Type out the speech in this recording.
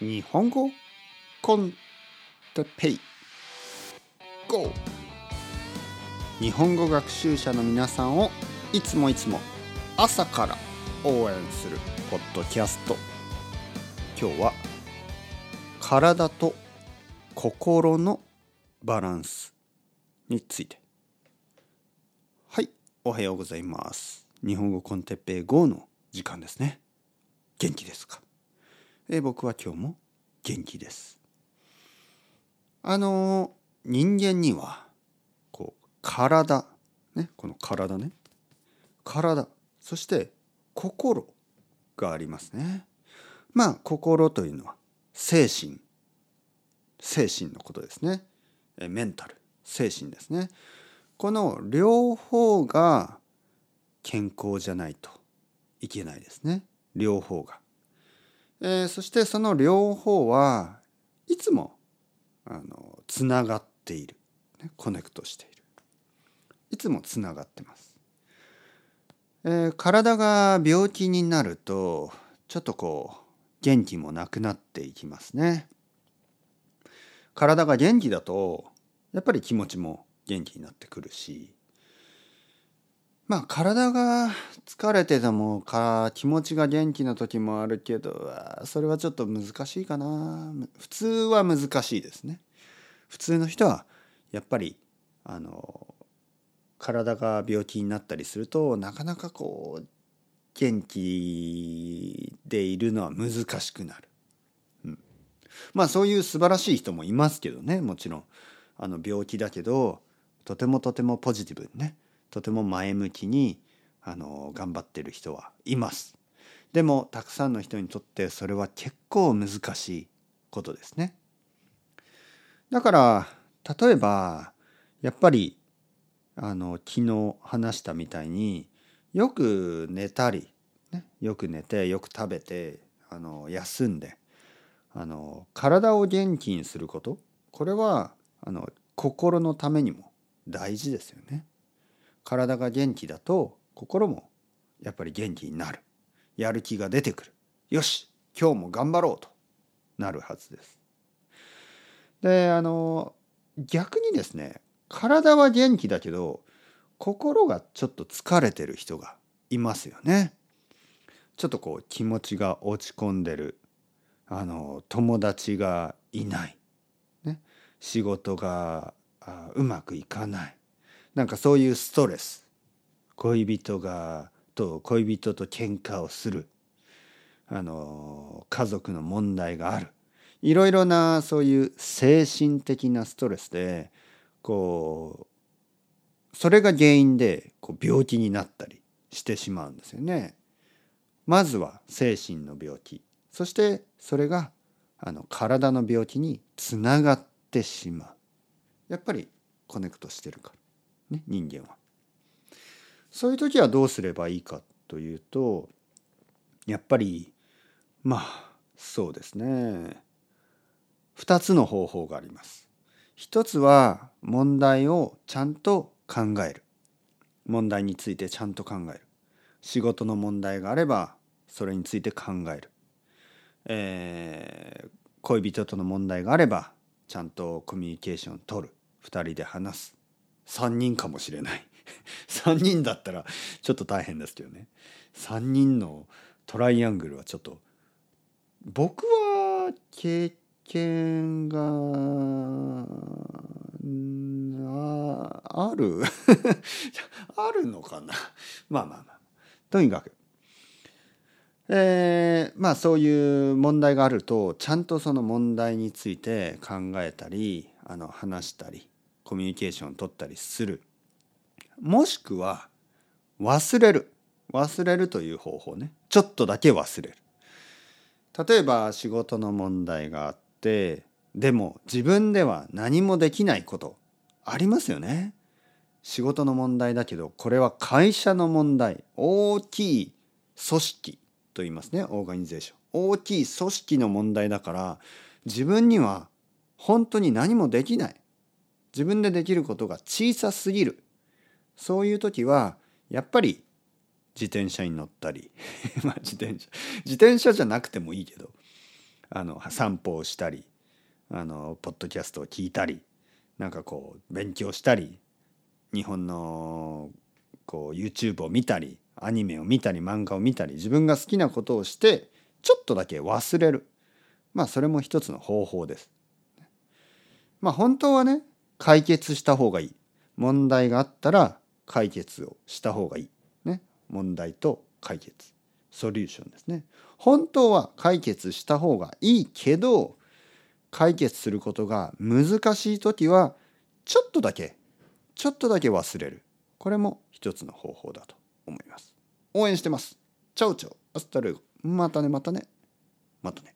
日本語コンテペイ。GO! 日本語学習者の皆さんをいつもいつも朝から応援するポッドキャスト。今日は体と心のバランスについて。はいおはようございます。日本語コンテッペイ GO の時間ですね。元気ですか？え僕は今日も元気です。あの人間にはこう体ねこの体ね体そして心がありますね。まあ心というのは精神。精神のことですね。えメンタル。精神ですね。この両方が健康じゃないといけないですね。両方が。えー、そしてその両方はいつもあのつながっている、ね、コネクトしているいつもつながってます。えー、体が病気になるとちょっとこう元気もなくなっていきますね。体が元気だとやっぱり気持ちも元気になってくるしまあ体が疲れててもか気持ちが元気な時もあるけどそれはちょっと難しいかな普通は難しいですね。普通の人はやっぱりあの体が病気になったりするとなかなかこう元気でいるのは難しくなる。うん、まあそういう素晴らしい人もいますけどねもちろんあの病気だけどとてもとてもポジティブにねとても前向きにあの頑張ってる人はいます。でもたくさんの人にとってそれは結構難しいことですね。だから例えばやっぱりあの昨日話したみたいによく寝たり、ね、よく寝てよく食べてあの休んであの体を元気にすることこれはあの心のためにも大事ですよね。体が元気だと心もやっぱり元気になる。やる気が出てくる。よし今日も頑張ろうと。なるはずです。であの逆にですね体は元気だけど心がちょっと疲れてる人がいますよね。ちょっとこう気持ちが落ち込んでる。あの友達がいない、ね、仕事がうまくいかない。なんかそういうストレス。恋人がと恋人と喧嘩をする。あの家族の問題がある。いろいろなそういう精神的なストレスでこうそれが原因でこう病気になったりしてしまうんですよね。まずは精神の病気。そしてそれがあの体の病気につながってしまう。やっぱりコネクトしてるから、ね、人間は。そういう時はどうすればいいかというとやっぱりまあそうですね2つの方法があります。一つは問題をちゃんと考える。問題についてちゃんと考える。仕事の問題があればそれについて考える。えー、恋人との問題があればちゃんとコミュニケーションを取る。2人で話す。3人かもしれない。3人だったらちょっと大変ですけどね。3人のトライアングルはちょっと僕は経見がある？あるのかな？まあまあまあとにかくえー、まあそういう問題があるとちゃんとその問題について考えたりあの話したりコミュニケーションを取ったりする。もしくは忘れる。忘れるという方法ね。ちょっとだけ忘れる。例えば仕事の問題があってでも自分では何もできないことありますよね。仕事の問題だけどこれは会社の問題。大きい組織と言いますねオーガニゼーション。大きい組織の問題だから自分には本当に何もできない。自分でできることが小さすぎるそういう時はやっぱり自転車に乗ったり まあ自転車自転車じゃなくてもいいけどあの散歩をしたりあのポッドキャストを聞いたりなんかこう勉強したり日本のこう YouTube を見たりアニメを見たり漫画を見たり自分が好きなことをしてちょっとだけ忘れるまあそれも一つの方法です。まあ本当はね解決した方がいい。問題があったら解決をした方がいい、ね、問題と解決。ソリューションですね。本当は解決した方がいいけど解決することが難しい時はちょっとだけちょっとだけ忘れる。これも一つの方法だと思います。応援してます。チャオチャオ。アスタルまたねまたね。またね。